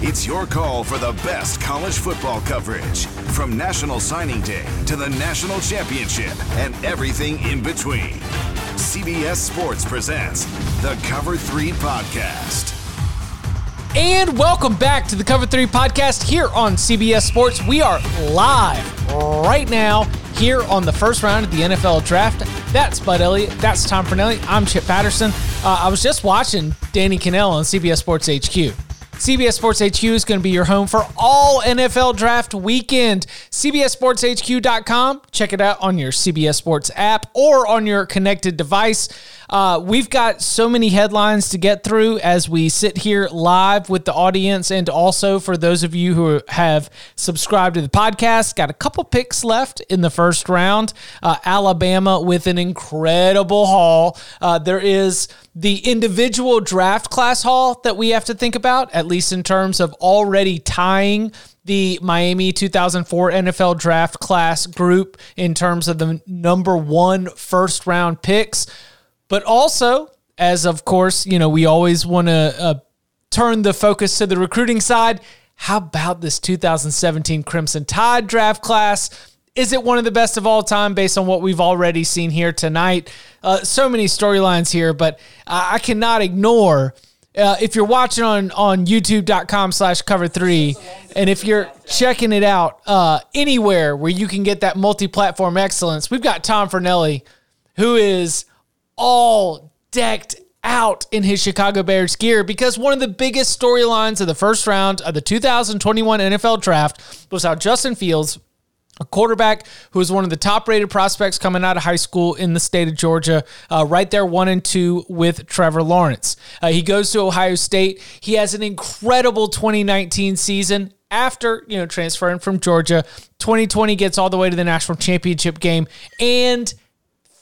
It's your call for the best college football coverage from National Signing Day to the National Championship and everything in between. CBS Sports presents the Cover 3 podcast. And welcome back to the Cover 3 podcast here on CBS Sports. We are live right now here on the first round of the NFL draft. That's Bud Elliott. That's Tom Fornelli. I'm Chip Patterson. Uh, I was just watching Danny Kanell on CBS Sports HQ. CBS Sports HQ is going to be your home for all NFL draft weekend. CBSSportsHQ.com. Check it out on your CBS Sports app or on your connected device. Uh, we've got so many headlines to get through as we sit here live with the audience, and also for those of you who have subscribed to the podcast, got a couple picks left in the first round. Uh, Alabama with an incredible haul. Uh, there is the individual draft class haul that we have to think about, at least in terms of already tying the Miami 2004 NFL draft class group in terms of the number one first round picks. But also, as of course, you know, we always want to uh, turn the focus to the recruiting side. How about this 2017 Crimson Tide draft class? Is it one of the best of all time based on what we've already seen here tonight? Uh, so many storylines here, but I cannot ignore. Uh, if you're watching on on youtube.com slash cover three and if you're checking it out uh, anywhere where you can get that multi-platform excellence we've got tom fornelli who is all decked out in his Chicago Bears gear because one of the biggest storylines of the first round of the 2021 NFL draft was how Justin Fields a quarterback who is one of the top rated prospects coming out of high school in the state of Georgia, uh, right there, one and two with Trevor Lawrence. Uh, he goes to Ohio State. He has an incredible 2019 season after you know transferring from Georgia. 2020 gets all the way to the national championship game and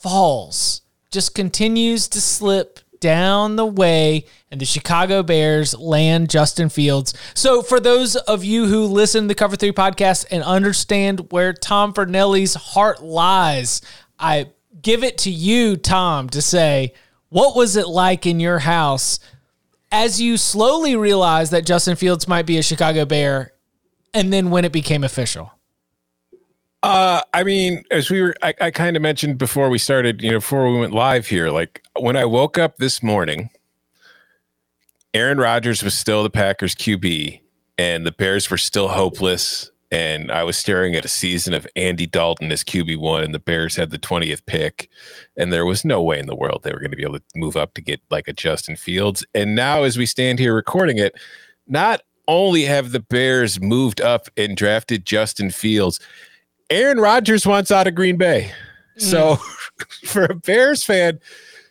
falls just continues to slip down the way and the Chicago Bears land Justin Fields. So for those of you who listen to the Cover 3 podcast and understand where Tom Fornelli's heart lies, I give it to you, Tom, to say, what was it like in your house as you slowly realized that Justin Fields might be a Chicago Bear and then when it became official? Uh, I mean, as we were, I, I kind of mentioned before we started, you know, before we went live here, like when I woke up this morning, Aaron Rodgers was still the Packers QB and the Bears were still hopeless. And I was staring at a season of Andy Dalton as QB1, and the Bears had the 20th pick. And there was no way in the world they were going to be able to move up to get like a Justin Fields. And now, as we stand here recording it, not only have the Bears moved up and drafted Justin Fields, Aaron Rodgers wants out of Green Bay. So mm. for a Bears fan,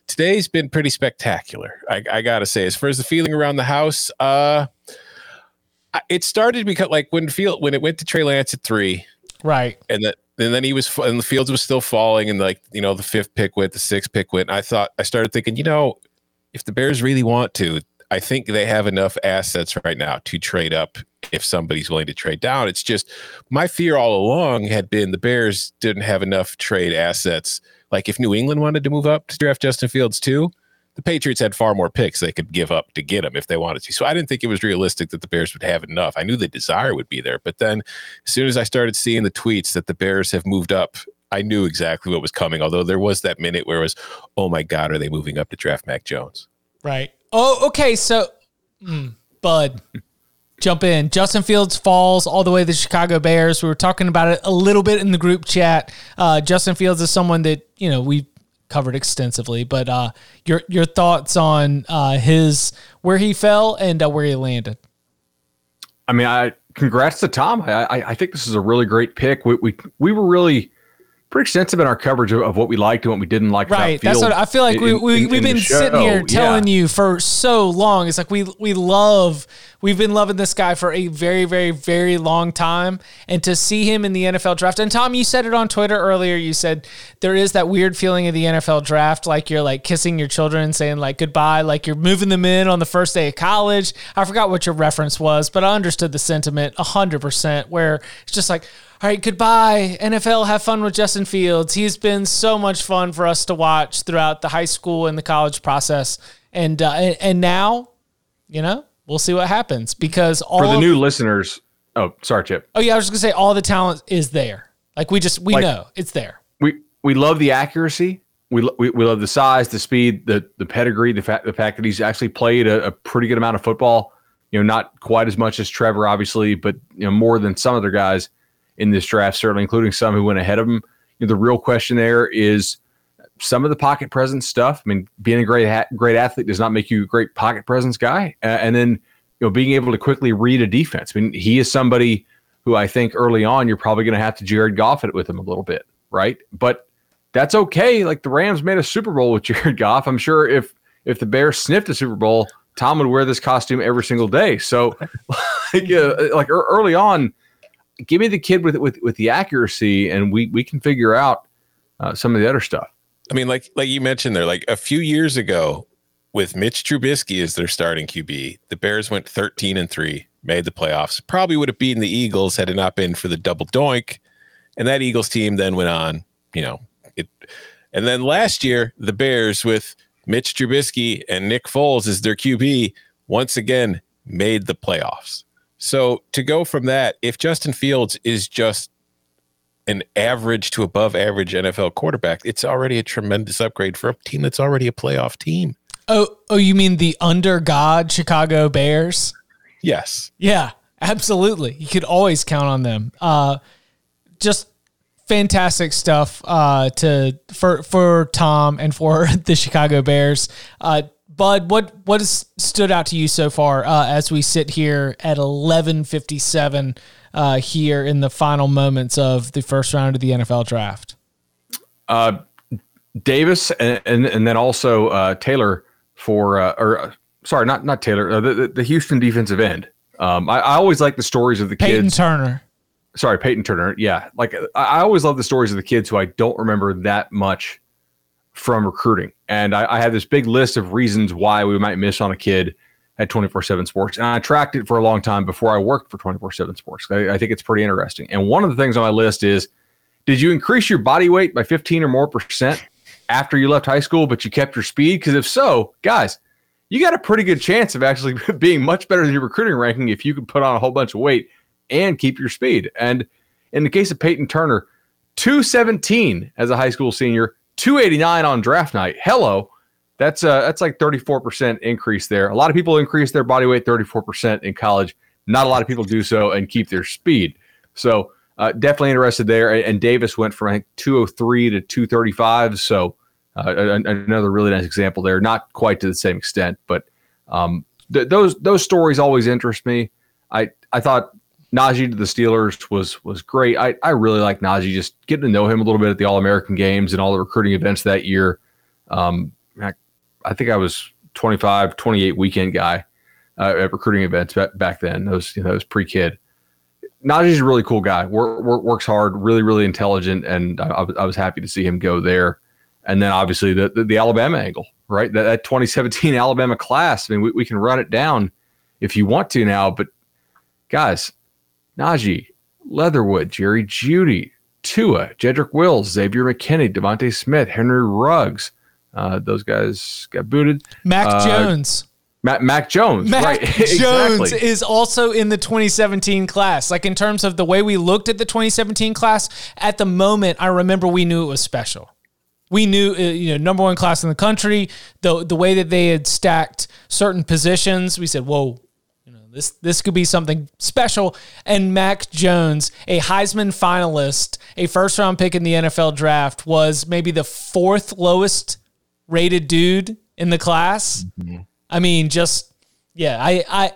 today's been pretty spectacular. I, I, gotta say, as far as the feeling around the house, uh, it started because like when field when it went to Trey Lance at three, right, and that and then he was and the fields was still falling, and like you know the fifth pick went, the sixth pick went. I thought I started thinking, you know, if the Bears really want to, I think they have enough assets right now to trade up if somebody's willing to trade down. It's just my fear all along had been the Bears didn't have enough trade assets. Like if New England wanted to move up to draft Justin Fields too, the Patriots had far more picks they could give up to get him if they wanted to. So I didn't think it was realistic that the Bears would have enough. I knew the desire would be there, but then as soon as I started seeing the tweets that the Bears have moved up, I knew exactly what was coming. Although there was that minute where it was, oh my God, are they moving up to draft Mac Jones? Right. Oh, okay. So, mm, Bud, jump in. Justin Fields falls all the way to the Chicago Bears. We were talking about it a little bit in the group chat. Uh, Justin Fields is someone that you know we covered extensively, but uh, your your thoughts on uh, his where he fell and uh, where he landed. I mean, I congrats to Tom. I, I, I think this is a really great pick. We we we were really pretty extensive in our coverage of, of, what we liked and what we didn't like. Right. That's what I feel like. In, we, we, we've been sitting here telling yeah. you for so long. It's like we we love. We've been loving this guy for a very, very, very long time, and to see him in the NFL draft. And Tom, you said it on Twitter earlier. You said there is that weird feeling of the NFL draft, like you're like kissing your children, saying like goodbye, like you're moving them in on the first day of college. I forgot what your reference was, but I understood the sentiment hundred percent. Where it's just like, all right, goodbye, NFL. Have fun with Justin Fields. He's been so much fun for us to watch throughout the high school and the college process, and uh, and now, you know, we'll see what happens because all for the new listeners. Oh, sorry, Chip. Oh yeah, I was just gonna say all the talent is there. Like we just we like, know it's there. We we love the accuracy. We, we, we love the size, the speed, the the pedigree, the fact the fact that he's actually played a, a pretty good amount of football. You know, not quite as much as Trevor, obviously, but you know more than some other guys in this draft, certainly including some who went ahead of him. You know, the real question there is some of the pocket presence stuff. I mean, being a great great athlete does not make you a great pocket presence guy. Uh, and then you know, being able to quickly read a defense. I mean, he is somebody who I think early on you're probably going to have to Jared Goff it with him a little bit, right? But that's okay. Like the Rams made a Super Bowl with Jared Goff. I'm sure if if the Bears sniffed a Super Bowl, Tom would wear this costume every single day. So, like, uh, like early on give me the kid with with with the accuracy, and we we can figure out uh, some of the other stuff. I mean, like like you mentioned there, like a few years ago, with Mitch Trubisky as their starting QB, the Bears went thirteen and three, made the playoffs. Probably would have beaten the Eagles had it not been for the double doink, and that Eagles team then went on. You know it, and then last year the Bears with Mitch Trubisky and Nick Foles as their QB once again made the playoffs. So to go from that, if Justin Fields is just an average to above average NFL quarterback, it's already a tremendous upgrade for a team that's already a playoff team. Oh, oh, you mean the under God Chicago Bears? Yes. Yeah, absolutely. You could always count on them. Uh, just fantastic stuff uh, to for for Tom and for the Chicago Bears. Uh, Bud, what what has stood out to you so far uh, as we sit here at eleven fifty seven uh, here in the final moments of the first round of the NFL draft? Uh, Davis and, and, and then also uh, Taylor for uh, or uh, sorry, not not Taylor, the, the Houston defensive end. Um, I, I, always like the stories of the Peyton kids. Turner. Sorry, Peyton Turner. Yeah, like I, I always love the stories of the kids who I don't remember that much from recruiting. And I, I had this big list of reasons why we might miss on a kid at 24 7 sports. And I tracked it for a long time before I worked for 24 7 sports. I, I, think it's pretty interesting. And one of the things on my list is did you increase your body weight by 15 or more percent after you left high school, but you kept your speed? Because if so, guys, you got a pretty good chance of actually being much better than your recruiting ranking if you could put on a whole bunch of weight and keep your speed. And in the case of Peyton Turner, 217 as a high school senior, 289 on draft night. Hello. That's uh that's like 34% increase there. A lot of people increase their body weight 34% in college. Not a lot of people do so and keep their speed. So uh, definitely interested there. And Davis went from I think 203 to 235. So uh, another really nice example there. Not quite to the same extent, but um, th- those those stories always interest me. I I thought Najee to the Steelers was was great. I, I really like Najee, just getting to know him a little bit at the All American games and all the recruiting events that year. Um, I, I, think I was 25, 28 weekend guy uh, at recruiting events back, back then. Those you know, was pre kid. Najee's a really cool guy. Work, work, works hard, really, really intelligent, and I, I, was happy to see him go there. And then obviously the the, the Alabama angle, right? That, that 2017 Alabama class. I mean, we, we can run it down if you want to now, but guys, Najee, Leatherwood, Jerry Jeudy, Tua, Jedrick Wills, Xavier McKinney, DeVonta Smith, Henry Ruggs, Uh, those guys got booted. Mac Uh, Jones. Mac, Mac Jones, Mac right? Jones exactly. is also in the 2017 class. Like in terms of the way we looked at the 2017 class, at the moment, I remember we knew it was special. We knew, uh, you know, number one class in the country. The the way that they had stacked certain positions, we said, "Whoa, this this could be something special." And Mac Jones, a Heisman finalist, a first round pick in the NFL draft, was maybe the fourth lowest rated dude in the class. I mean, just yeah, I I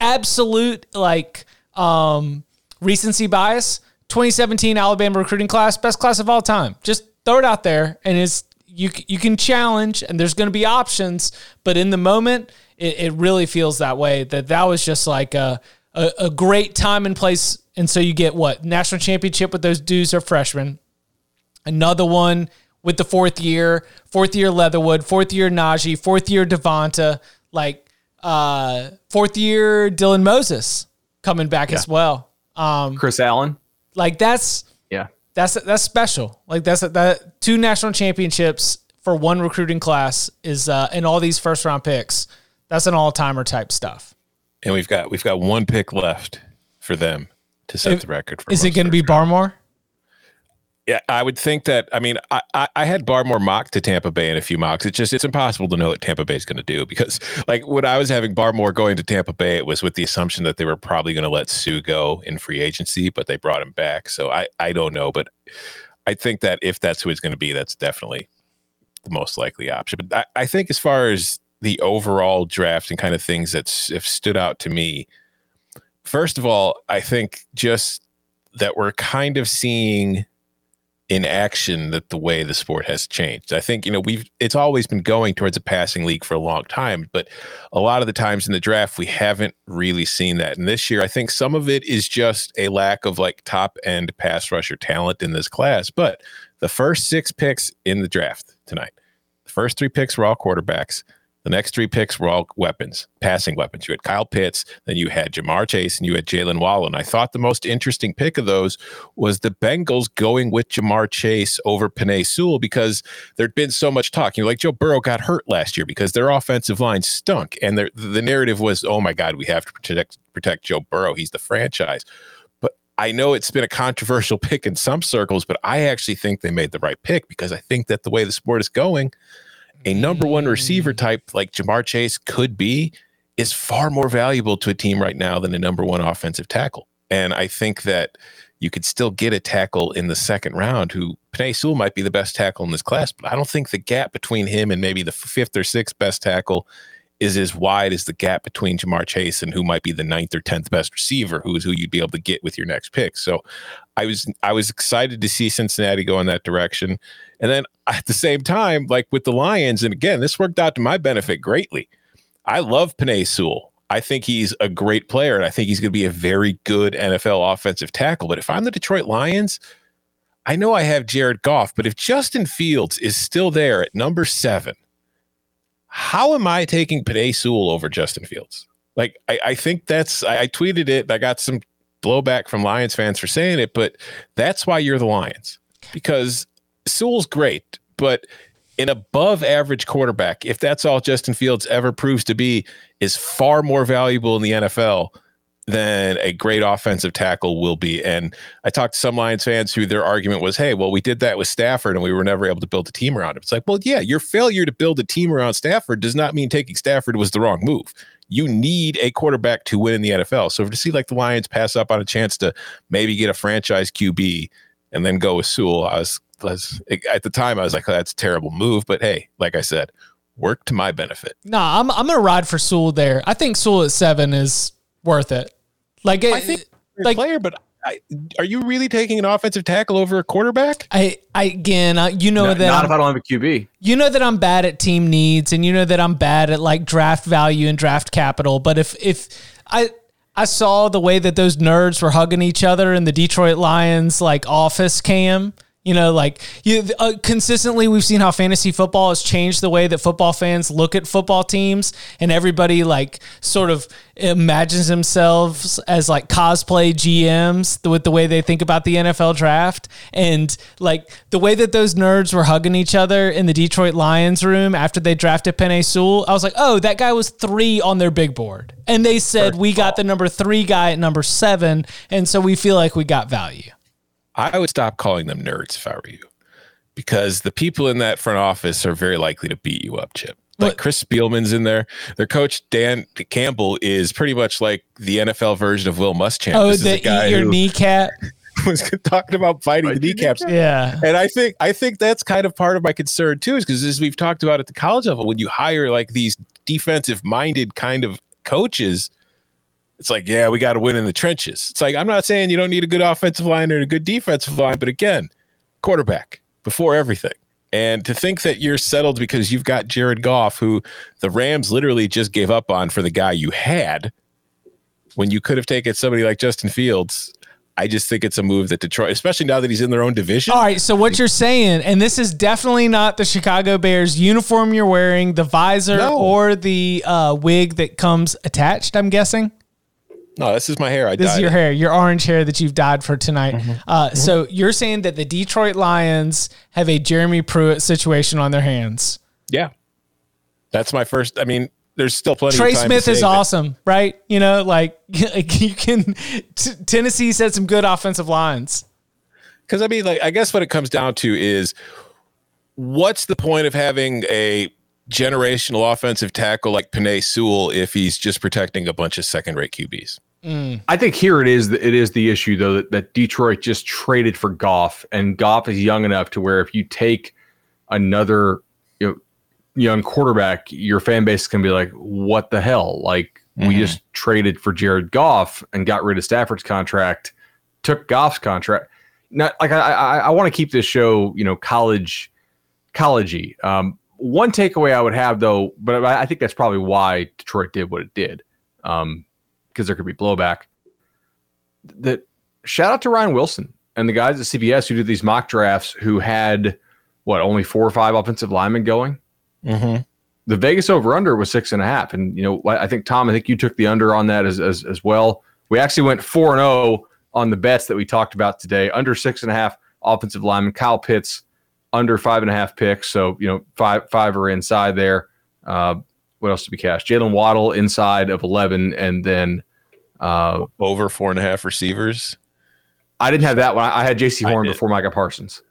absolute like um recency bias. 2017 Alabama recruiting class, best class of all time. Just throw it out there, and it's you. You can challenge, and there's going to be options, but in the moment, it, it really feels that way. That that was just like a, a a great time and place, and so you get what national championship with those dudes are freshmen another one with the fourth year, fourth year Leatherwood, fourth year Najee, fourth year Devonta, like uh, fourth year Dylan Moses coming back as well. Um, Chris Allen. like that's Yeah. that's that's special. Like that's that two national championships for one recruiting class is uh, and all these first round picks. That's an all timer type stuff. And we've got we've got one pick left for them to set If- the record. For Is it going to be. Barmore? Yeah, I would think that. I mean, I, I, I had Barmore mocked to Tampa Bay in a few mocks. It's just it's impossible to know what Tampa Bay is going to do because, like, when I was having Barmore going to Tampa Bay, it was with the assumption that they were probably going to let Suh go in free agency, but they brought him back. So I I don't know, but I think that if that's who it's going to be, that's definitely the most likely option. But I, I think as far as the overall draft and kind of things that have stood out to me, first of all, I think just that we're kind of seeing in action that the way the sport has changed. I think, you know, we've it's always been going towards a passing league for a long time, but a lot of the times in the draft we haven't really seen that. And this year I think some of it is just a lack of like top end pass rusher talent in this class, but the first 6 picks in the draft tonight. The first 3 picks were all quarterbacks. The next three picks were all weapons, passing weapons. You had Kyle Pitts, then you had Ja'Marr Chase, and you had Jaylen Waddle. I thought the most interesting pick of those was the Bengals going with Ja'Marr Chase over Penei Sewell because there'd been so much talk. You know, like Joe Burrow got hurt last year because their offensive line stunk, and their- the narrative was, "Oh my God, we have to protect protect Joe Burrow. He's the franchise." But I know it's been a controversial pick in some circles, but I actually think they made the right pick because I think that the way the sport is going, a number one receiver type like Ja'Marr Chase could be is far more valuable to a team right now than a number one offensive tackle. And I think that you could still get a tackle in the second round who Penei Sewell might be the best tackle in this class, but I don't think the gap between him and maybe the fifth or sixth best tackle is as wide as the gap between Ja'Marr Chase and who might be the ninth or tenth best receiver, who's who you'd be able to get with your next pick. So I was I was excited to see Cincinnati go in that direction. And then at the same time, like with the Lions, and again, this worked out to my benefit greatly. I love Penei Sewell. I think he's a great player, and I think he's going to be a very good NFL offensive tackle. But if I'm the Detroit Lions, I know I have Jared Goff, but if Justin Fields is still there at number seven, how am I taking Penei Sewell over Justin Fields? Like, I, I think that's, I, I tweeted it. I got some blowback from Lions fans for saying it, but that's why you're the Lions because Sewell's great, but an above average quarterback, if that's all Justin Fields ever proves to be, is far more valuable in the NFL than a great offensive tackle will be. And I talked to some Lions fans who their argument was, hey, well, we did that with Stafford and we were never able to build a team around him. It's like, well, yeah, your failure to build a team around Stafford does not mean taking Stafford was the wrong move. You need a quarterback to win in the NFL. So to see like the Lions pass up on a chance to maybe get a franchise QB and then go with Sewell, I was, was at the time I was like, oh, that's a terrible move. But hey, like I said, work to my benefit. Nah, I'm I'm gonna ride for Sewell there. I think Sewell at seven is worth it. Like it, I think like- player, but I, are you really taking an offensive tackle over a quarterback? I, I again, uh, you know Not, that not I'm, if I don't have a QB. you know that I'm bad at team needs, and you know that I'm bad at like draft value and draft capital. But if if I I saw the way that those nerds were hugging each other in the Detroit Lions like office cam, You know, like you, uh, consistently, we've seen how fantasy football has changed the way that football fans look at football teams, and everybody like sort of imagines themselves as like cosplay GMs with the way they think about the NFL draft, and like the way that those nerds were hugging each other in the Detroit Lions room after they drafted Penei Sewell. I was like, oh, that guy was three on their big board, and they said we got the number three guy at number seven, and so we feel like we got value. I would stop calling them nerds if I were you, because the people in that front office are very likely to beat you up, Chip. Like What- Chris Spielman's in there. Their coach Dan Campbell is pretty much like the NFL version of Will Muschamp. Oh, this is the a guy eat your who kneecap. was talking about fighting the kneecaps. Yeah. And I think I think that's kind of part of my concern too, is because as we've talked about at the college level, when you hire like these defensive minded kind of coaches, it's like, yeah, we got to win in the trenches. It's like I'm not saying you don't need a good offensive line or a good defensive line, but again, quarterback before everything. And to think that you're settled because you've got Jared Goff, who the Rams literally just gave up on for the guy you had, when you could have taken somebody like Justin Fields. I just think it's a move that Detroit, especially now that he's in their own division. All right. So what you're saying, and this is definitely not the Chicago Bears uniform you're wearing, the visor No. or the uh, wig that comes attached. I'm guessing No, this is my hair. I this is your it. hair, your orange hair that you've dyed for tonight. Mm-hmm. Uh, So you're saying that the Detroit Lions have a Jeremy Pruitt situation on their hands. Yeah, that's my first. I mean, there's still plenty. Trey of time Smith is awesome, right? You know, like, like you can. T- Tennessee said some good offensive lines. Because I mean, like, I guess what it comes down to is, what's the point of having a generational offensive tackle like Penei Sewell if he's just protecting a bunch of second-rate QBs? I think here it is. It is the issue though that, that Detroit just traded for Goff, and Goff is young enough to where if you take another you know, young quarterback, your fan base can be like, "What the hell?" Like we Mhm. just traded for Jared Goff and got rid of Stafford's contract, took Goff's contract. Not like I I, I want to keep this show you know college collegey. Um, one takeaway I would have though, but I, I think that's probably why Detroit did what it did. Um, because there could be blowback. That shout out to Ryan Wilson and the guys at CBS who did these mock drafts who had what only four or five offensive linemen going. Mm-hmm. The Vegas over under was six and a half, and you know I think Tom, I think you took the under on that as as, as well. We actually went four and zero on the bets that we talked about today. Under six and a half offensive linemen. Kyle Pitts under five and a half picks, so you know five five are inside there. Uh, what else to be cashed? Jaylen Waddle inside of eleven, and then uh, Over four and a half receivers. I didn't have that one. I I had Jaycee Horn before Micah Parsons.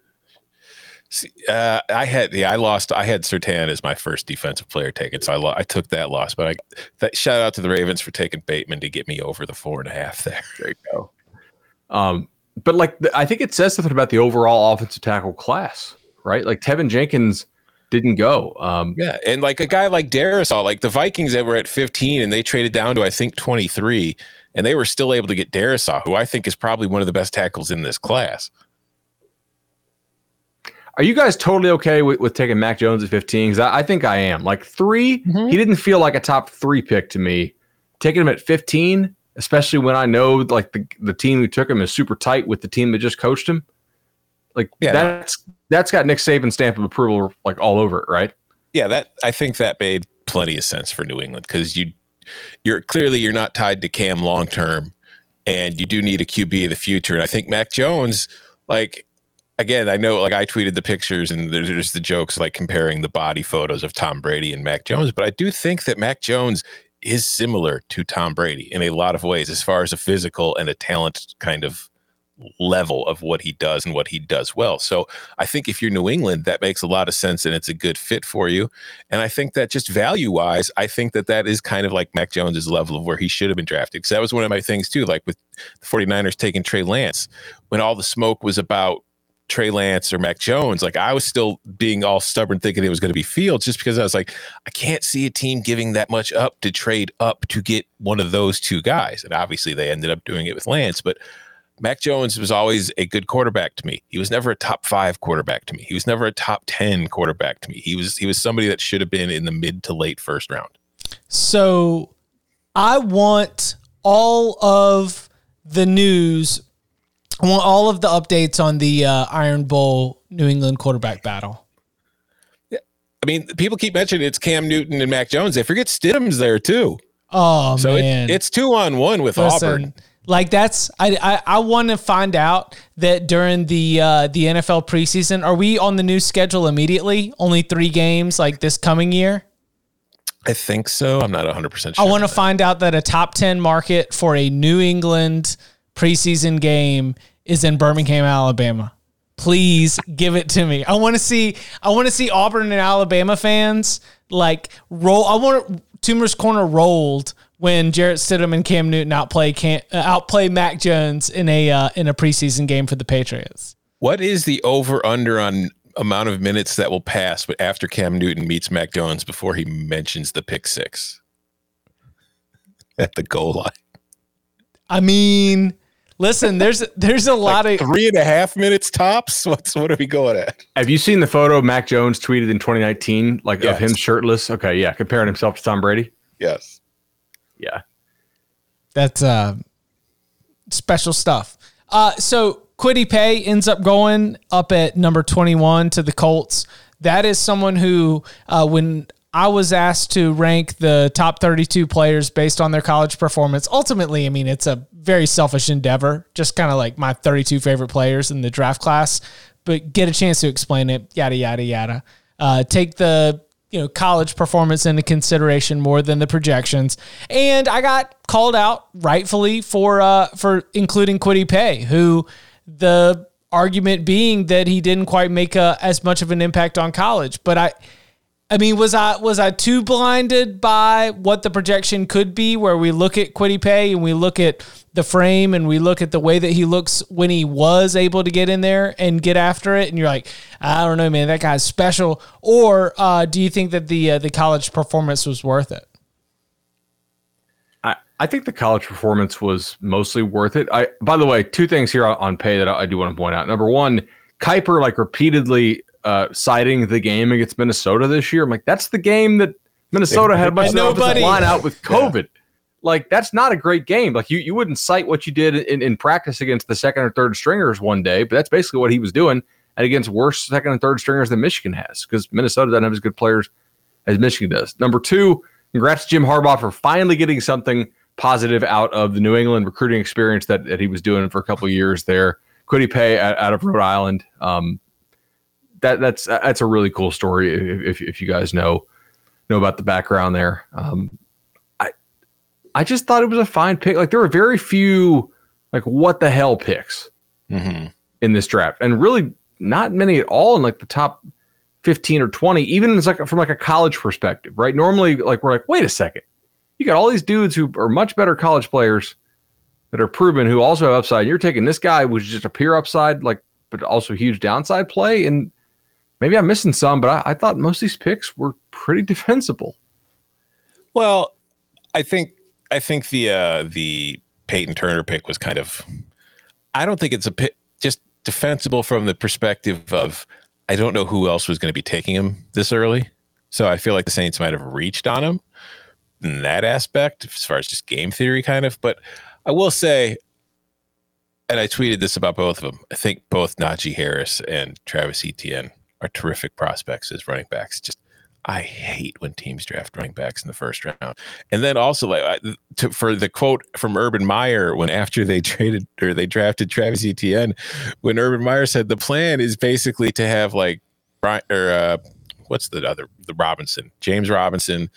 See, Uh, I had yeah, I lost. I had Surtain as my first defensive player taken, so I lo- I took that loss. But I that shout out to the Ravens for taking Bateman to get me over the four and a half there. There you go. Um, but like the, I think it says something about the overall offensive tackle class, right? Like Teven Jenkins didn't go. Um, Yeah, and like a guy like Darrisaw, like the Vikings that were at 15 and they traded down to I think 23, and they were still able to get Darrisaw, who I think is probably one of the best tackles in this class. Are you guys totally okay with, with taking Mac Jones at 15? Because I, I think I am. Like 3 Mhm. he didn't feel like a top three pick to me. Taking him at 15, especially when I know like the, the team who took him is super tight with the team that just coached him. Like Yeah. that's that's got Nick Saban's stamp of approval like all over it, right? Yeah, that I think that made plenty of sense for New England because you you're clearly you're not tied to Cam long term, and you do need a QB of the future. And I think Mac Jones, like again, I know like I tweeted the pictures and there's, there's the jokes like comparing the body photos of Tom Brady and Mac Jones, but I do think that Mac Jones is similar to Tom Brady in a lot of ways as far as a physical and a talent kind of level of what he does and what he does well. So I think if you're New England, that makes a lot of sense and it's a good fit for you. And I think that just value wise, I think that that is kind of like Mac Jones's level of where he should have been drafted. Because that was one of my things too, like with the 49ers taking Trey Lance, when all the smoke was about Trey Lance or Mac Jones, like I was still being all stubborn thinking it was going to be Fields just because I was like, I can't see a team giving that much up to trade up to get one of those two guys. And obviously they ended up doing it with Lance, but Mac Jones was always a good quarterback to me. He was never a top five quarterback to me. He was never a top ten quarterback to me. He was he was somebody that should have been in the mid to late first round. So I want all of the news I want all of the updates on the uh, Iron Bowl New England quarterback battle. Yeah. I mean, people keep mentioning it's Cam Newton and Mac Jones. They forget Stidham's there too. Oh So man, it, it's two on one with Listen, Auburn. Like that's I I, I want to find out that during the uh, the NFL preseason, are we on the new schedule immediately? Only three games like this coming year. I think so. I'm not 100 percent sure. I want to find out that a top ten market for a New England preseason game is in Birmingham, Alabama. Please give it to me. I want to see. I want to see Auburn and Alabama fans like roll. I want Toomer's corner rolled when Jarrett Stidham and Cam Newton outplay Cam, uh, outplay Mac Jones in a uh, in a preseason game for the Patriots. What is the over under on amount of minutes that will pass but after Cam Newton meets Mac Jones before he mentions the pick six at the goal line? I mean, listen. There's there's a lot of Three and a half minutes tops. What's what are we going at? Have you seen the photo Mac Jones tweeted in 2019, like Yes. of him shirtless? Okay, yeah, comparing himself to Tom Brady. Yes. Yeah, That's uh special stuff. Uh so Kwity Paye ends up going up at number 21 to the Colts. That is someone who uh when I was asked to rank the top 32 players based on their college performance. Ultimately, I mean, it's a very selfish endeavor, just kind of like my 32 favorite players in the draft class, but get a chance to explain it, yada, yada, yada. Uh, take the you know college performance into consideration more than the projections. And I got called out rightfully for uh for including Kwity Paye, who the argument being that he didn't quite make a, as much of an impact on college. But I I mean, was I was I too blinded by what the projection could be? Where we look at Kwity Paye and we look at the frame and we look at the way that he looks when he was able to get in there and get after it, and you're like, I don't know, man, that guy's special. Or uh, do you think that the uh, the college performance was worth it? I, I think the college performance was mostly worth it. I by the way, two things here on, on Paye that I, I do want to point out. Number one, Kiper like repeatedly uh, citing the game against Minnesota this year. I'm like, that's the game that Minnesota had a bunch of line out with COVID. Like that's not a great game. Like you, you wouldn't cite what you did in, in practice against the second or third stringers one day, but that's basically what he was doing, and against worse second and third stringers than Michigan has, because Minnesota doesn't have as good players as Michigan does. Number two, congrats to Jim Harbaugh for finally getting something positive out of the New England recruiting experience that, that he was doing for a couple years there. Kwity Paye out, out of Rhode Island. Um, that that's that's a really cool story if, if, if you guys know know about the background there. Um, I just thought it was a fine pick. Like there were very few like what the hell picks Mm-hmm. in this draft, and really not many at all in like the top 15 or 20 even as like from like a college perspective right? Normally like we're like wait a second. You got all these dudes who are much better college players that are proven who also have upside. You're taking this guy which is just a pure upside like but also huge downside play. And maybe i'm missing some but i, I thought most of these picks were pretty defensible. Well, I think I think the uh, the Peyton Turner pick was kind of. I don't think it's a pick, just defensible from the perspective of I don't know who else was going to be taking him this early, so I feel like the Saints might have reached on him in that aspect as far as just game theory, kind of. But I will say, and I tweeted this about both of them. I think both Najee Harris and Travis Etienne are terrific prospects as running backs. Just I hate when teams draft running backs in the first round. And then also like to, for the quote from Urban Meyer when after they traded or they drafted Travis Etienne, when Urban Meyer said the plan is basically to have like Brian or uh, what's the other the Robinson James Robinson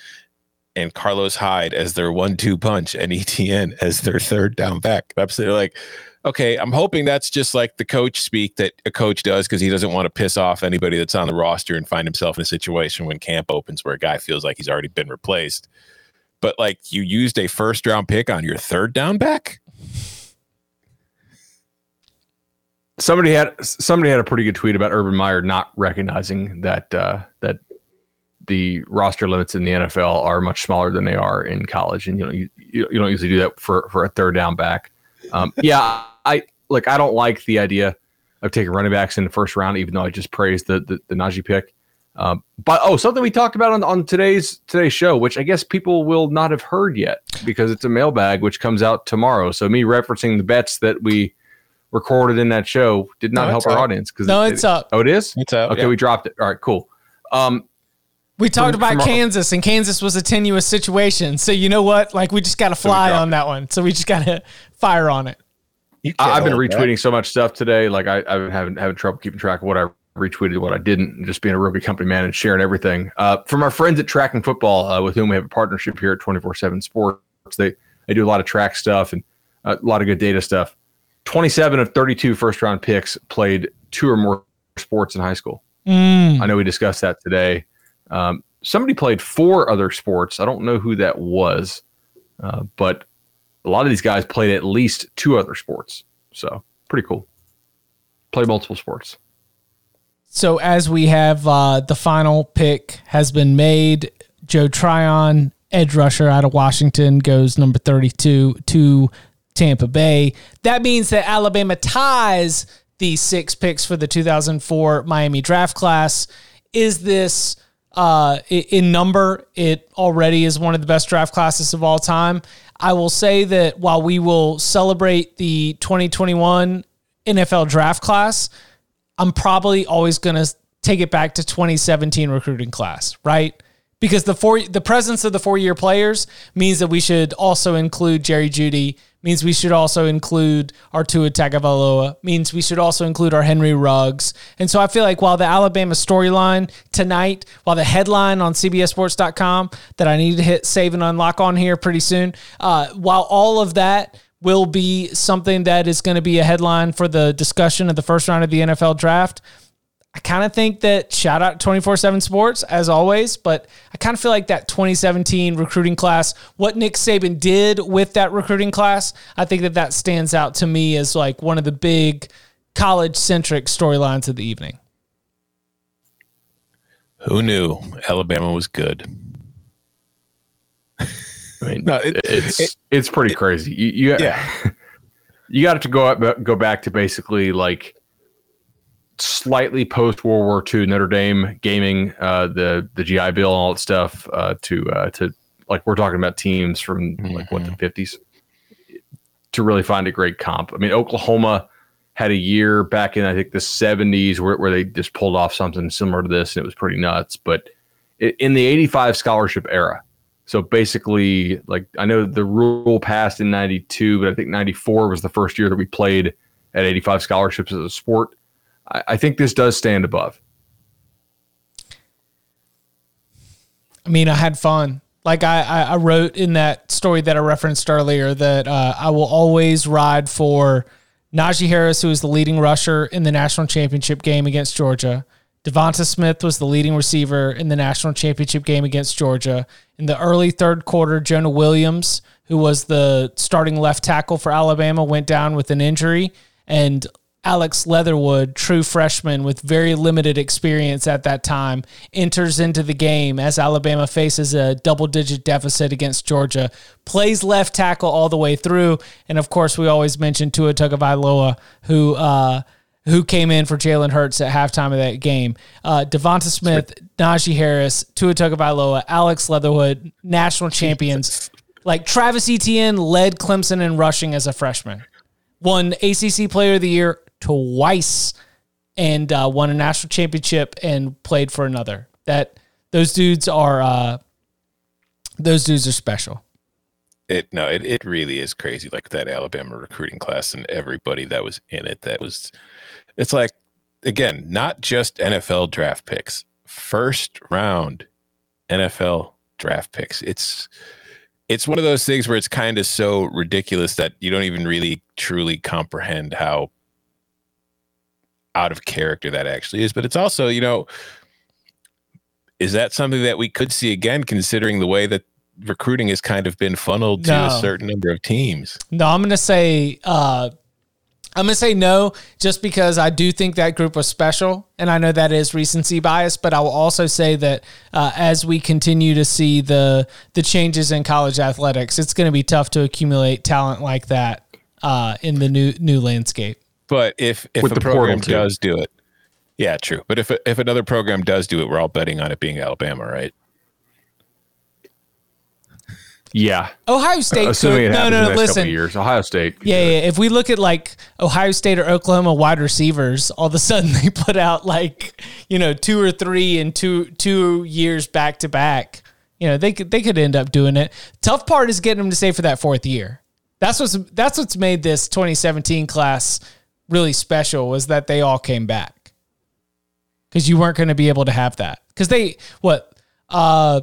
and Carlos Hyde as their one-two punch and Etienne as their third down back. Sitting like, okay, I'm hoping that's just like the coach speak that a coach does because he doesn't want to piss off anybody that's on the roster and find himself in a situation when camp opens where a guy feels like he's already been replaced. But like you used a first round pick on your third down back. somebody had somebody had a pretty good tweet about Urban Meyer not recognizing that uh, that the roster limits in the NFL are much smaller than they are in college, and you know you, you don't usually do that for for a third down back. Um, yeah, I like I don't like the idea of taking running backs in the first round, even though I just praised the the, the Najee pick. Um, but oh, something we talked about on, on today's today's show, which I guess people will not have heard yet because it's a mailbag, which comes out tomorrow. So me referencing the bets that we recorded in that show did not No, help our up. audience because No, it's up. Oh, it is. It's up, Okay, yeah. we dropped it. All right, cool. Um, We talked From- about from our- Kansas, and Kansas was a tenuous situation. So you know what? Like we just got to fly dropped on that one. So we just got to fire on it. I, I've been hold that. retweeting so much stuff today. Like I, I've been having having trouble keeping track of what I retweeted, what I didn't, and just being a real good company man and sharing everything. Uh, from our friends at Tracking Football, uh, with whom we have a partnership here at Twenty Four Seven Sports, they they do a lot of track stuff and uh, a lot of good data stuff. Twenty seven of 32 first round picks played two or more sports in high school. Mm. I know we discussed that today. Um, somebody played four other sports. I don't know who that was, uh, but a lot of these guys played at least two other sports. So pretty cool. Play multiple sports. So as we have uh, the final pick has been made, Joe Tryon, edge rusher out of Washington, goes number 32 to Tampa Bay. That means that Alabama ties the six picks for the 2004 Miami draft class. Is this uh, in number? It already is one of the best draft classes of all time. I will say that while we will celebrate the 2021 NFL draft class, I'm probably always going to take it back to 2017 recruiting class, right? Because the four the presence of the four year players means that we should also include Jerry Jeudy, means we should also include our Tua Tagovailoa, means we should also include our Henry Ruggs. And so I feel like while the Alabama storyline tonight, while the headline on CBSSports.com that I need to hit save and unlock on here pretty soon, uh, while all of that will be something that is going to be a headline for the discussion of the first round of the NFL draft. I kind of think that shout out 24 7 sports as always, but I kind of feel like that 2017 recruiting class, what Nick Saban did with that recruiting class, I think that that stands out to me as like one of the big college centric storylines of the evening. Who knew Alabama was good? I mean, No, it- it's it- it's pretty crazy. You, you Yeah. you got to go up, go back to basically like slightly post World War II Notre Dame gaming, uh, the the GI Bill and all that stuff uh, to uh, to like we're talking about teams from like what the fifties to really find a great comp. I mean, Oklahoma had a year back in I think the seventies where where they just pulled off something similar to this and it was pretty nuts. But in the eighty five scholarship era. So basically, like I know the rule passed in '92, but I think '94 was the first year that we played at 85 scholarships as a sport. I, I think this does stand above. I mean, I had fun. Like I, I, wrote in that story that I referenced earlier that uh, I will always ride for Najee Harris, who was the leading rusher in the national championship game against Georgia. Devonta Smith was the leading receiver in the national championship game against Georgia. In the early third quarter, Jonah Williams, who was the starting left tackle for Alabama, went down with an injury. And Alex Leatherwood, true freshman with very limited experience at that time, enters into the game as Alabama faces a double digit deficit against Georgia, plays left tackle all the way through. And of course, we always mention Tua Tagovailoa, who, uh, who came in for Jalen Hurts at halftime of that game. Uh, Devonta Smith, Najee Harris, Tua Tagovailoa, Alex Leatherwood, national champions. Like Travis Etienne led Clemson in rushing as a freshman won ACC Player of the Year twice, and uh, won a national championship and played for another. That those dudes are uh, those dudes are special. It no, it, it really is crazy. Like that Alabama recruiting class and everybody that was in it. That was it's like again, not just NFL draft picks, first round NFL draft picks. It's it's one of those things where it's kind of so ridiculous that you don't even really truly comprehend how out of character that actually is. But it's also, you know, is that something that we could see again, considering the way that recruiting has kind of been funneled to a certain number of teams? No, I'm gonna say uh, I'm gonna say no, just because I do think that group was special, and I know that is recency bias. But I will also say that uh, as we continue to see the the changes in college athletics, it's going to be tough to accumulate talent like that uh, in the new new landscape. But if if With a the program does do it, yeah, true. But if if another program does do it, we're all betting on it being Alabama, right? Yeah, Ohio State. Uh, assuming could, it no, happens no, no. next couple Listen, of years. Ohio State. Yeah, yeah. If we look at like Ohio State or Oklahoma wide receivers, all of a sudden they put out like you know two or three in two two years back to back. You know they could they could end up doing it. Tough part is getting them to stay for that fourth year. That's what's that's what's made this 2017 class really special was that they all came back because you weren't going to be able to have that because they what uh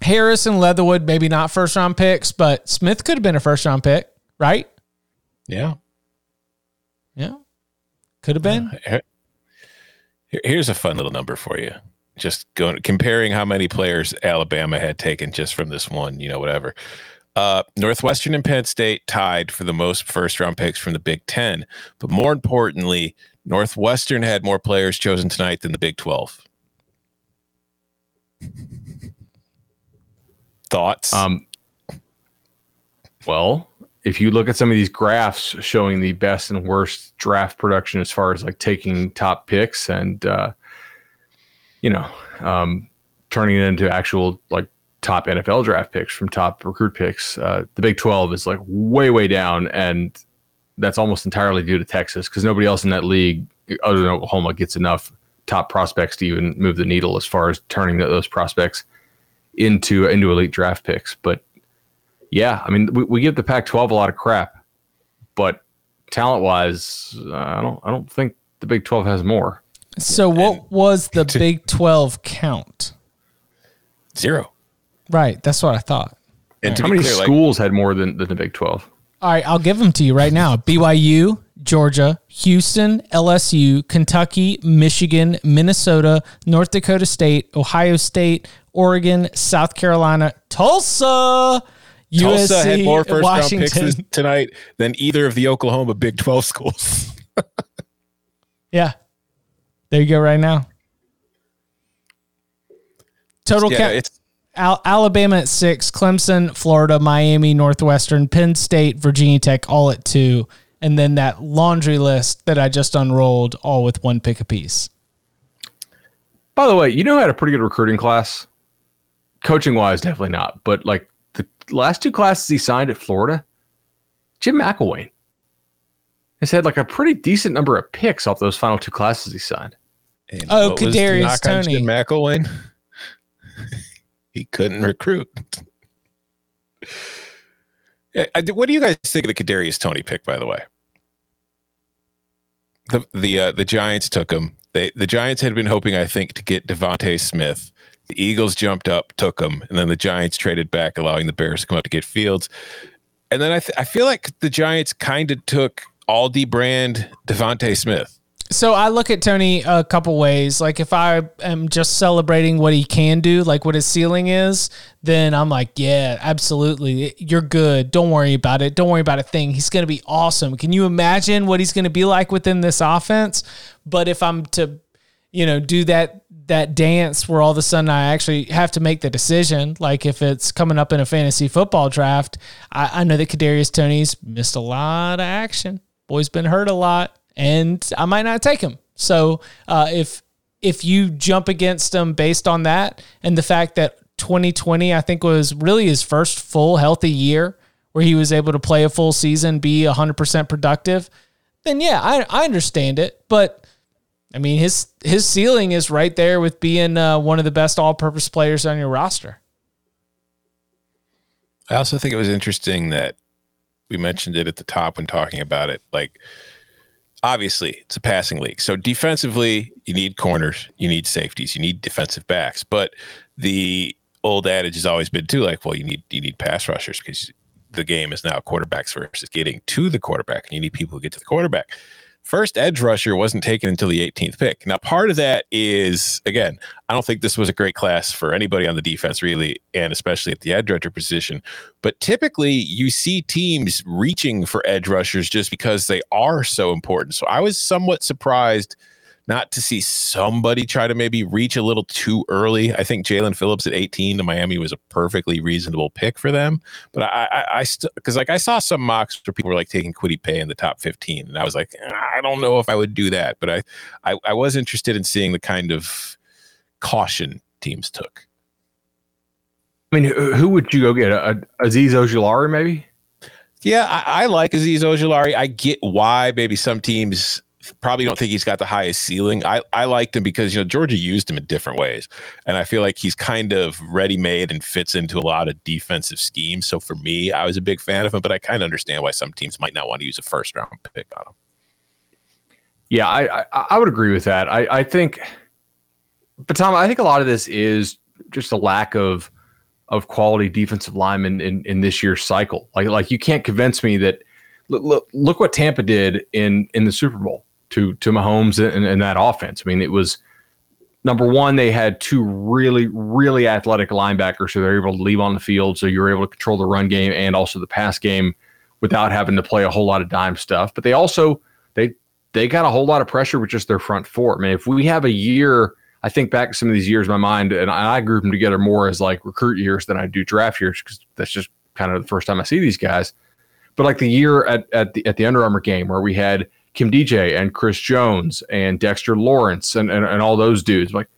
Harris and Leatherwood maybe not first round picks, but Smith could have been a first round pick, right? Yeah. Yeah. Could have been. Here- Here's a fun little number for you. Just going comparing how many players Alabama had taken just from this one, you know, whatever. Uh, Northwestern and Penn State tied for the most first round picks from the Big Ten. But more importantly, Northwestern had more players chosen tonight than the Big 12. Thoughts? Um, well, if you look at some of these graphs showing the best and worst draft production as far as like taking top picks and uh, you know um, turning it into actual like top NFL draft picks from top recruit picks, uh, the Big Twelve is like way way down, and that's almost entirely due to Texas because nobody else in that league other than Oklahoma gets enough top prospects to even move the needle as far as turning those prospects into into elite draft picks. But yeah, I mean, we, we give the Pac-12 a lot of crap, but talent-wise, uh, I don't I don't think the Big 12 has more. So what was the Big 12 count? Zero. Right, that's what I thought. And to How many clear, like, schools had more than, than the Big 12? All right, I'll give them to you right now. BYU, Georgia, Houston, LSU, Kentucky, Michigan, Minnesota, North Dakota State, Ohio State, Oregon, South Carolina, Tulsa, Tulsa USC, had more first round picks tonight than either of the Oklahoma Big 12 schools. Yeah. There you go right now. Total yeah, count it's Al- Alabama at six, Clemson, Florida, Miami, Northwestern, Penn State, Virginia Tech, all at two. And then that laundry list that I just unrolled, all with one pick apiece. By the way, you know, who had a pretty good recruiting class. Coaching wise, definitely not. But like the last two classes he signed at Florida, Jim McElwain has had like a pretty decent number of picks off those final two classes he signed. and Oh, what was the Kadarius knock on Toney. Jim McElwain. He couldn't recruit. What do you guys think of the Kadarius Toney pick? By the way, the the uh, the Giants took him. They the Giants had been hoping, I think, to get DeVonta Smith. The Eagles jumped up, took him, and then the Giants traded back, allowing the Bears to come up to get Fields. And then I th- I feel like the Giants kind of took Aldi brand DeVonta Smith. So I look at Toney a couple ways. Like if I am just celebrating what he can do, like what his ceiling is, then I'm like, yeah, absolutely. You're good. Don't worry about it. Don't worry about a thing. He's going to be awesome. Can you imagine what he's going to be like within this offense? But if I'm to, you know, do that that dance where all of a sudden I actually have to make the decision, like if it's coming up in a fantasy football draft, I, I know that Kadarius Toney's missed a lot of action. Boy's been hurt a lot, and I might not take him. So uh, if if you jump against him based on that and the fact that 2020 I think was really his first full healthy year where he was able to play a full season, be 100% productive, then yeah, I I understand it, but I mean, his his ceiling is right there with being uh, one of the best all-purpose players on your roster. I also think it was interesting that we mentioned it at the top when talking about it. Like, obviously, it's a passing league. So, defensively, you need corners, you need safeties, you need defensive backs. But the old adage has always been too like, well, you need you need pass rushers because the game is now quarterbacks versus getting to the quarterback, and you need people who get to the quarterback. First edge rusher wasn't taken until the 18th pick. Now, part of that is, again, I don't think this was a great class for anybody on the defense, really, and especially at the edge rusher position. But typically, you see teams reaching for edge rushers just because they are so important. So I was somewhat surprised not to see somebody try to maybe reach a little too early. I think Jaelan Phillips at 18 to Miami was a perfectly reasonable pick for them. But I, I, I still, because like I saw some mocks where people were like taking Kwity Paye in the top 15, and I was like, I don't know if I would do that. But I, I, I was interested in seeing the kind of caution teams took. I mean, who, would you go get? A, a Azeez Ojulari, maybe? Yeah, I, I like Azeez Ojulari. I get why maybe some teams probably don't think he's got the highest ceiling. I, I liked him because, you know, Georgia used him in different ways. And I feel like he's kind of ready made and fits into a lot of defensive schemes. So for me, I was a big fan of him, but I kind of understand why some teams might not want to use a first round pick on him. Yeah, I, I, I would agree with that. I, I think, but Tom, I think a lot of this is just a lack of of quality defensive linemen in, in this year's cycle. Like like you can't convince me that look, look, look what Tampa did in in the Super Bowl to to Mahomes and, and that offense. I mean, it was number one, they had two really, really athletic linebackers, so they're able to leave on the field. So you're able to control the run game and also the pass game without having to play a whole lot of dime stuff. But they also they they got a whole lot of pressure with just their front four. I mean, if we have a year, I think back some of these years in my mind, and I, group them together more as like recruit years than I do draft years because that's just kind of the first time I see these guys. But like the year at, at the at the Under Armour game where we had Kim DJ and Chris Jones and Dexter Lawrence and, and, and all those dudes. Like,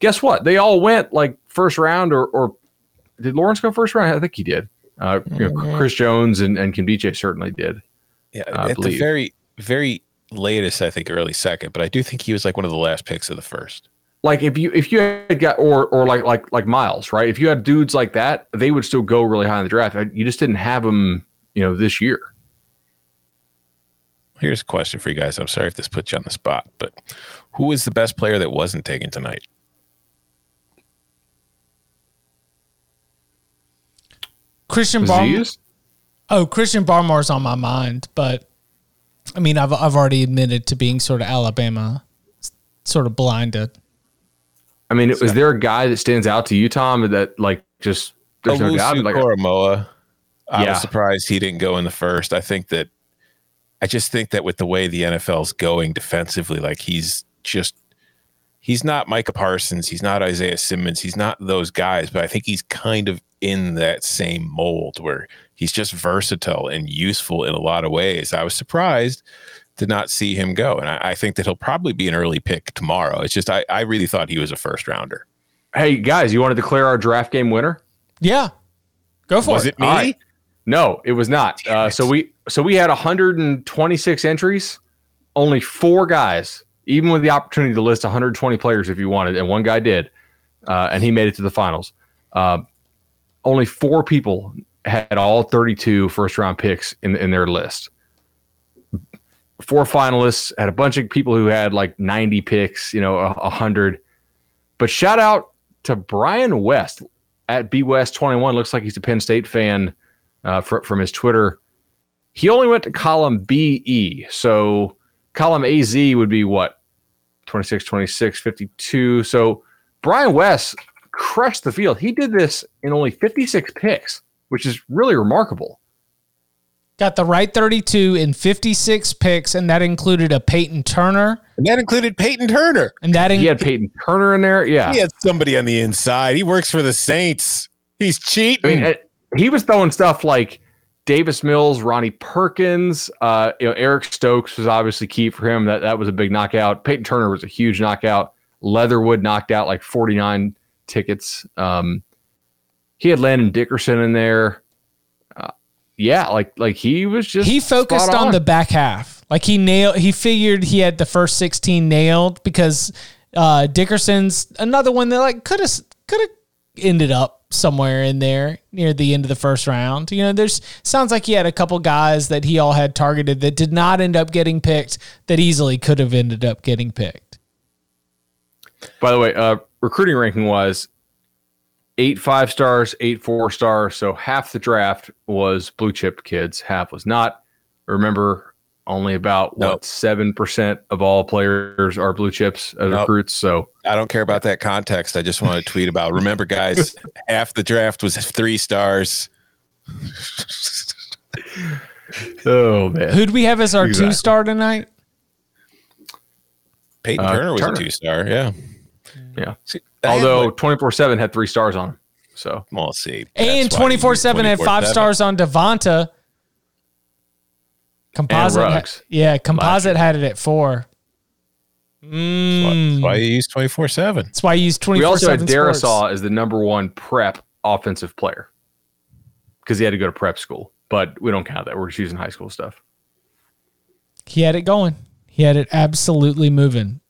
guess what? They all went like first round or, or did Lawrence go first round? I think he did. Uh, you know, mm-hmm. Chris Jones and, and Kim DJ certainly did. Yeah, uh, at the very, very latest, I think early second, but I do think he was like one of the last picks of the first. Like if you if you had got or or like like like Miles, right? If you had dudes like that, they would still go really high in the draft. You just didn't have them, you know, this year. Here's a question for you guys. I'm sorry if this puts you on the spot, but who is the best player that wasn't taken tonight? Christian Barmore. Oh, Christian Barmore's on my mind, but I mean, I've I've already admitted to being sort of Alabama, sort of blinded. I mean, so. is there a guy that stands out to you, Tom, that like just there's Owusu no doubt? Like Koramoah. I yeah. was surprised he didn't go in the first. I think that I just think that with the way the NFL's going defensively, like he's just he's not Micah Parsons, he's not Isaiah Simmons, he's not those guys, but I think he's kind of in that same mold where he's just versatile and useful in a lot of ways. I was surprised to not see him go. And I, I think that he'll probably be an early pick tomorrow. It's just I, I really thought he was a first rounder. Hey guys, you want to declare our draft game winner? Yeah. Go for was it. Was it me? Right. No, it was not. Uh, so we so we had 126 entries. Only four guys, even with the opportunity to list 120 players if you wanted, and one guy did, uh, and he made it to the finals. Uh, only four people had all 32 first round picks in in their list. Four finalists had a bunch of people who had like 90 picks, you know, a, a hundred. But shout out to Brian West at B West 21. Looks like he's a Penn State fan uh, fr- from his Twitter. He only went to column BE. So column AZ would be what? 26, 26, 52. So Brian West crushed the field. He did this in only 56 picks, which is really remarkable. Got the right 32 in 56 picks, and that included a Peyton Turner. And that included Peyton Turner. And that in- he had Peyton Turner in there. Yeah. He had somebody on the inside. He works for the Saints. He's cheating. I mean, he was throwing stuff like Davis Mills, Ronnie Perkins, uh, you know, Eric Stokes was obviously key for him. That that was a big knockout. Peyton Turner was a huge knockout. Leatherwood knocked out like 49 tickets. Um, he had Landon Dickerson in there. Uh, yeah, like like he was just he focused on. on. the back half. Like he nailed. He figured he had the first 16 nailed because uh, Dickerson's another one that like could have could have ended up somewhere in there near the end of the first round. You know, there's sounds like he had a couple guys that he all had targeted that did not end up getting picked that easily could have ended up getting picked. By the way, uh, recruiting ranking was eight five stars, eight four stars. So half the draft was blue chip kids, half was not. Remember, only about nope. what seven percent of all players are blue chips as nope. recruits. So I don't care about that context. I just want to tweet about. Remember, guys, half the draft was three stars. oh man, who'd we have as our exactly. two star tonight? Peyton uh, Turner was Turner. a two star. Yeah, yeah. See, Although twenty four seven had three stars on him. So we'll see. And twenty four seven had five stars on DeVonta. Composite, ha- yeah, composite had it at four. Mm. That's why you use twenty four seven. That's why you use twenty four. We also had Darrisaw as the number one prep offensive player because he had to go to prep school. But we don't count that. We're just using high school stuff. He had it going. He had it absolutely moving.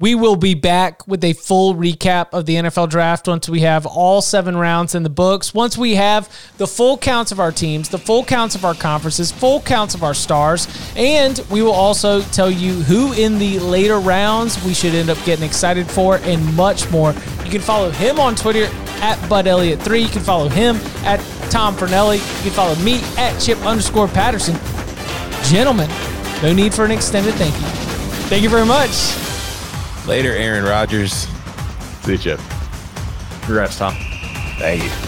We will be back with a full recap of the NFL draft once we have all seven rounds in the books. Once we have the full counts of our teams, the full counts of our conferences, full counts of our stars, and we will also tell you who in the later rounds we should end up getting excited for and much more. You can follow him on Twitter at Bud Elliott3. You can follow him at Tom Fornelli. You can follow me at Chip underscore Patterson. Gentlemen, no need for an extended thank you. Thank you very much. Later, Aaron Rodgers. See you, Chip. Congrats, Tom. Thank you.